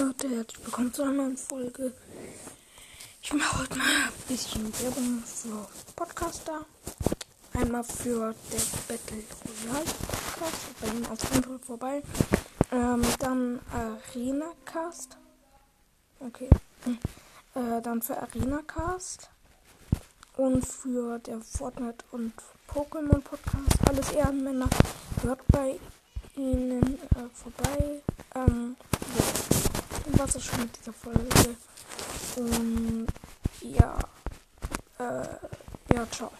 Leute, herzlich willkommen zu einer neuen Folge. Ich mache heute mal ein bisschen Werbung für Podcaster. Einmal für der Battle Royale Podcast, bei ihm auf jeden Fall vorbei. Ähm, dann Arena Cast. Okay. Äh, dann für Arena Cast. Und für der Fortnite und Pokémon Podcast. Alles Ehrenmänner. Hört bei ihnen äh, vorbei. Ähm, ja dann war es schon mit dieser Folge. Und ja, äh, ja, ciao.